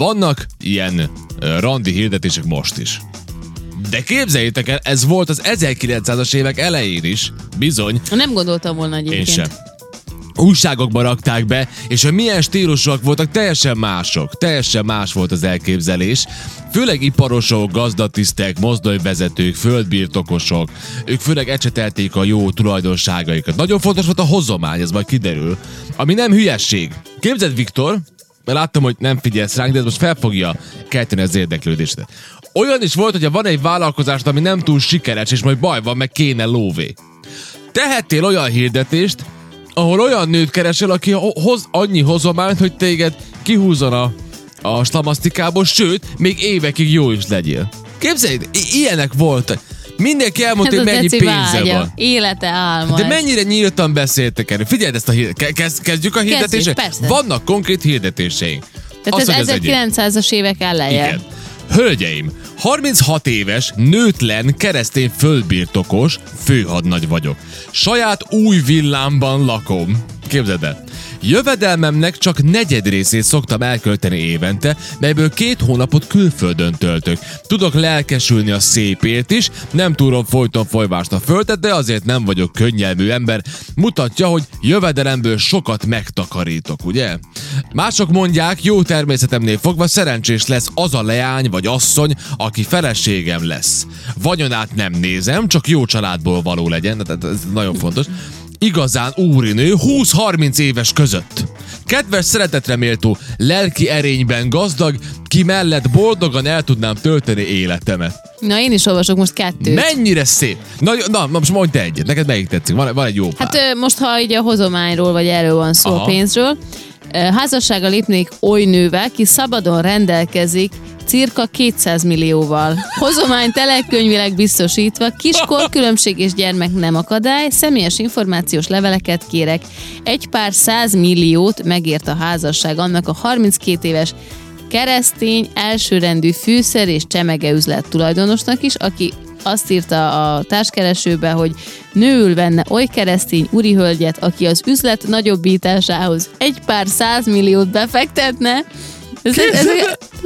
Vannak ilyen randi hirdetések most is. De képzeljétek el, ez volt az 1900-as évek elején is. Bizony, Nem gondoltam volna én egyébként. sem. Újságokba rakták be, és hogy milyen stílusok voltak, teljesen mások. Teljesen más volt az elképzelés. Főleg iparosok, gazdatisztek, mozdonyvezetők, földbirtokosok. Ők főleg ecsetelték a jó tulajdonságaikat. Nagyon fontos volt a hozomány, ez majd kiderül. Ami nem hülyesség. Képzeld, Viktor, mert láttam, hogy nem figyelsz ránk, de ez most fel fogja kelteni az érdeklődésedet. Olyan is volt, hogyha van egy vállalkozás, ami nem túl sikeres, és majd baj van, meg kéne lóvé. Tehettél olyan hirdetést, ahol olyan nőt keresel, aki ho- hoz annyi hozományt, hogy téged kihúzzon a, a slamasztikából, sőt, még évekig jó is legyél. Képzelj, i- ilyenek voltak. Mindenki elmondta, Ez hogy mennyi pénze vágya, van. Élete álma. De ez. mennyire nyíltan beszéltek erről. Figyeld ezt a hirdet. Kezd, kezdjük a hirdetések? persze. Vannak konkrét hirdetéseink. Tehát ez az egyik. 1900-as évek eleje. Igen. Hölgyeim, 36 éves, nőtlen, keresztény földbirtokos, főhadnagy vagyok. Saját új villámban lakom. Képzeld el. Jövedelmemnek csak negyed részét szoktam elkölteni évente, melyből két hónapot külföldön töltök. Tudok lelkesülni a szépért is, nem túrom folyton folyvást a földet, de azért nem vagyok könnyelmű ember. Mutatja, hogy jövedelemből sokat megtakarítok, ugye? Mások mondják, jó természetemnél fogva szerencsés lesz az a leány vagy asszony, aki feleségem lesz. Vagyonát nem nézem, csak jó családból való legyen, tehát ez nagyon fontos. Igazán úrinő 20-30 éves között. Kedves, szeretetre méltó, lelki erényben gazdag, ki mellett boldogan el tudnám tölteni életemet. Na én is olvasok most kettőt. Mennyire szép! Na, na, na most mondj te egyet, neked melyik tetszik? Van, van egy jó pár. Hát most, ha így a hozományról, vagy erről van szó, Aha. a pénzről, házassága lépnék oly nővel, ki szabadon rendelkezik cirka 200 millióval. Hozomány telekönyvileg biztosítva, kiskor, különbség és gyermek nem akadály, személyes információs leveleket kérek. Egy pár 100 milliót megért a házasság annak a 32 éves keresztény, elsőrendű fűszer és csemege üzlet tulajdonosnak is, aki azt írta a társkeresőbe, hogy nőül venne oly keresztény úrihölgyet, aki az üzlet nagyobbításához egy pár százmilliót befektetne. Ez, ez, ez,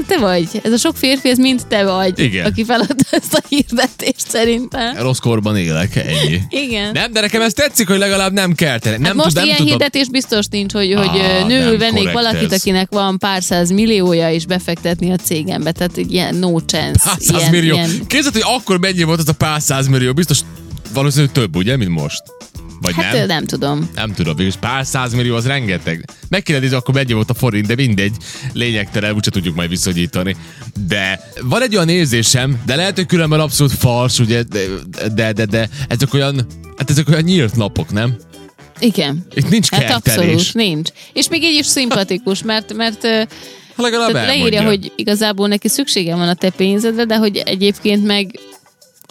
te vagy. Ez a sok férfi, ez mind te vagy, Igen. aki feladta ezt a hirdetést szerintem. Rossz korban élek, ennyi. Igen. Nem, de nekem ez tetszik, hogy legalább nem kell. Nem, Hát most nem ilyen tudom. hirdetés biztos nincs, hogy, hogy Á, ö, nőül vennék valakit, ez. akinek van pár száz milliója, és befektetni a cégembe. Tehát egy ilyen no chance. Pár száz ilyen, millió. Ilyen, Képzeld, hogy akkor mennyi volt az a pár száz millió? Biztos valószínűleg több, ugye, mint most. Vagy hát nem? nem? tudom. Nem tudom, végülis pár százmillió az rengeteg. Meg kéne nézni, akkor mennyi volt a forint, de mindegy, lényegtelen, úgyse tudjuk majd viszonyítani. De van egy olyan érzésem, de lehet, hogy különben abszolút fals, ugye, de, de, de, de ezek olyan, hát ezek olyan nyílt lapok, nem? Igen. Itt nincs Hát kertelés. abszolút, nincs. És még így is szimpatikus, mert, mert Ha legalább tehát leírja, hogy igazából neki szüksége van a te pénzedre, de hogy egyébként meg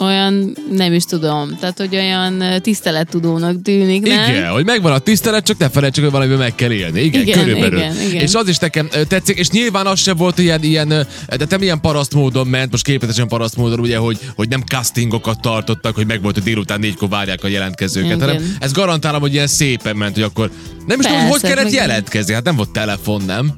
olyan, nem is tudom, tehát hogy olyan ö, tisztelettudónak tűnik, nem? Igen, hogy megvan a tisztelet, csak ne felejtsük, hogy valamiben meg kell élni. Igen, Igen, körülbelül. igen, igen. És az is nekem ö, tetszik, és nyilván az sem volt ilyen, ilyen ö, de nem ilyen paraszt módon ment, most képletesen paraszt módon, ugye, hogy, hogy nem castingokat tartottak, hogy meg volt, hogy délután négykor várják a jelentkezőket, Igen. hanem ez garantálom, hogy ilyen szépen ment, hogy akkor nem is tudom, hogy Persze, kellett meg- jelentkezni, hát nem volt telefon, nem?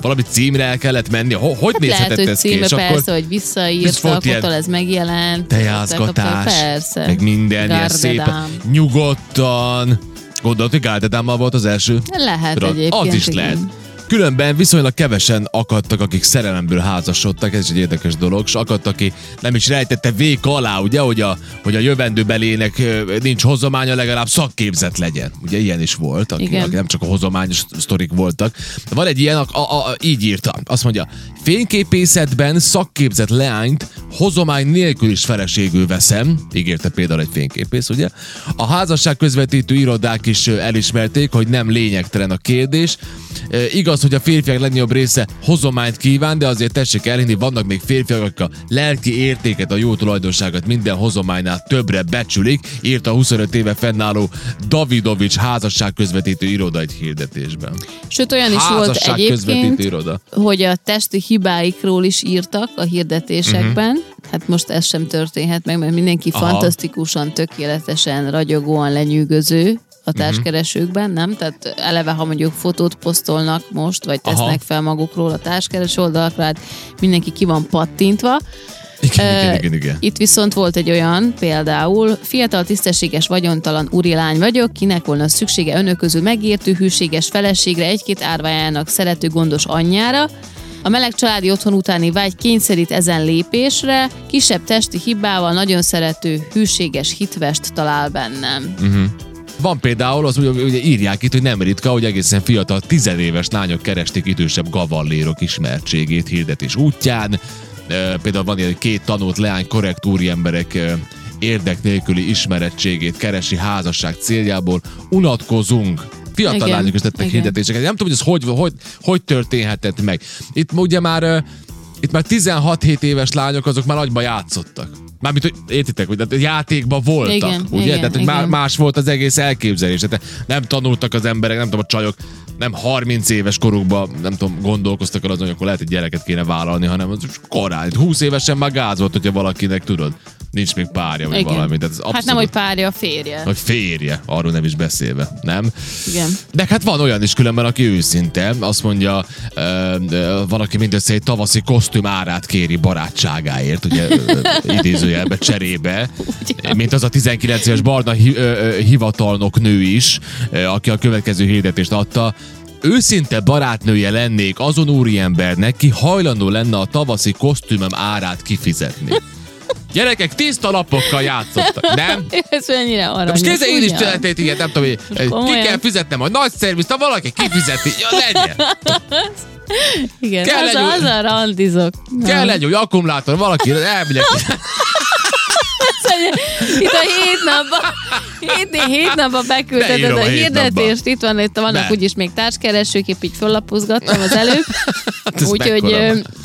Valami címre el kellett menni. Ho- hogy Hát nézhetett lehet, hogy ez ki? címe És persze, akkor hogy visszaírtak, attól ez megjelent. tejázgatás, Persze. meg minden ilyen szépen, nyugodtan. Gondolod, hogy Gáldedámmal volt az első? Lehet Tudod, egyébként. Az is igen. lehet. Különben viszonylag kevesen akadtak, akik szerelemből házasodtak, ez is egy érdekes dolog, és akadt, aki nem is rejtette vék alá, ugye, hogy a, hogy a jövendőbelének nincs hozománya, legalább szakképzett legyen. Ugye ilyen is volt, aki, Igen. aki nem csak a hozományos sztorik voltak. De van egy ilyen, a, a, a, így írta, azt mondja, fényképészetben szakképzett leányt hozomány nélkül is feleségül veszem, ígérte például egy fényképész, ugye? A házasság közvetítő irodák is elismerték, hogy nem lényegtelen a kérdés. Ö, Igaz, hogy a férfiak legnagyobb része hozományt kíván, de azért tessék elhinni, vannak még férfiak, akik a lelki értéket, a jó tulajdonságot minden hozománynál többre becsülik, írta a 25 éve fennálló Davidovics házasság közvetítő iroda egy hirdetésben. Sőt, olyan is volt Házasság közvetítő egyébként, iroda. hogy a testi hibáikról is írtak a hirdetésekben. Uh-huh. Hát most ez sem történhet meg, mert mindenki. Aha. fantasztikusan, tökéletesen, ragyogóan lenyűgöző a társkeresőkben, nem? Tehát eleve, ha mondjuk fotót posztolnak most, vagy tesznek Aha. fel magukról a társkereső oldalakra, hát mindenki ki van pattintva. Igen, Ö, igen, igen, igen. Itt viszont volt egy olyan, például fiatal, tisztességes, vagyontalan urilány vagyok, kinek volna szüksége önök közül megértő, hűséges feleségre, egy-két árvájának szerető, gondos anyjára, a meleg családi otthon utáni vágy kényszerít ezen lépésre, kisebb testi hibával nagyon szerető, hűséges hitvest talál bennem. Van például, az ugye, ugye írják itt, hogy nem ritka, hogy egészen fiatal, tizenéves lányok keresték idősebb gavallérok ismertségét hirdetés útján. Például van ilyen, két tanult leány korrekt úriemberek e, érdek nélküli ismerettségét keresi házasság céljából. Unatkozunk. Fiatal Igen, lányok is tettek igen. hirdetéseket. Nem tudom, hogy ez hogy, hogy, hogy történhetett meg. Itt ugye már itt már 16-7 éves lányok azok már nagyban játszottak. Mármint, hogy értitek, hogy tehát játékban voltak, Igen, ugye? igen, tehát, hogy igen. más volt az egész elképzelés. Tehát nem tanultak az emberek, nem tudom, a csajok nem 30 éves korukban, nem tudom, gondolkoztak el azon, hogy akkor lehet, hogy gyereket kéne vállalni, hanem az korán. 20 évesen már gáz volt, hogyha valakinek tudod, nincs még párja, vagy Igen. valami. Tehát ez Hát nem, abszolút- hogy párja, a férje. hogy férje, arról nem is beszélve, nem? Igen. De hát van olyan is különben, aki őszinte, azt mondja, ö, ö, van, aki mindössze egy tavaszi kosztüm árát kéri barátságáért, ugye ö, idézőjelbe cserébe, mint az a 19 éves barna hi, ö, ö, hivatalnok nő is, ö, aki a következő hirdetést adta, Őszinte barátnője lennék azon úriembernek, ki hajlandó lenne a tavaszi kosztümöm árát kifizetni. Gyerekek tiszta lapokkal játszottak, nem? Ez mennyire aranyos. most képzelj, én is történt ilyet, nem tudom, hogy ki kell fizetnem a nagy szervizt, ha valaki kifizeti, ja legyen. Igen, Kell az, egy- az a randizok. Kell egy új akkumulátor, valaki elmegyek. Itt a hét napban, hét, hét napban beküldted a a hirdetést, itt van, itt vannak úgyis még társkeresők, épp így föllapozgattam az előbb. Hát Úgyhogy,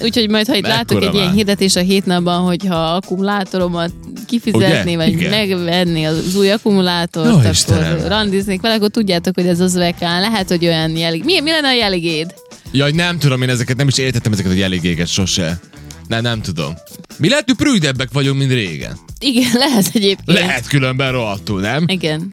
úgyhogy majd, ha itt Mekkora látok egy ilyen hirdetés a hét napban, hogyha akkumulátoromat kifizetni, Ugye? vagy Igen. megvenni az új akkumulátort, Jó, akkor Istenem. randiznék vele, akkor tudjátok, hogy ez az vekán. Lehet, hogy olyan jelig. Mi, mi lenne a jeligéd? Jaj, nem tudom, én ezeket nem is értettem ezeket a jeligéket sose. Nem, nem tudom. Mi lehet, hogy prűdebbek vagyunk, mint régen. Igen, lehet egyébként. Lehet különben rohadtul, nem? Igen.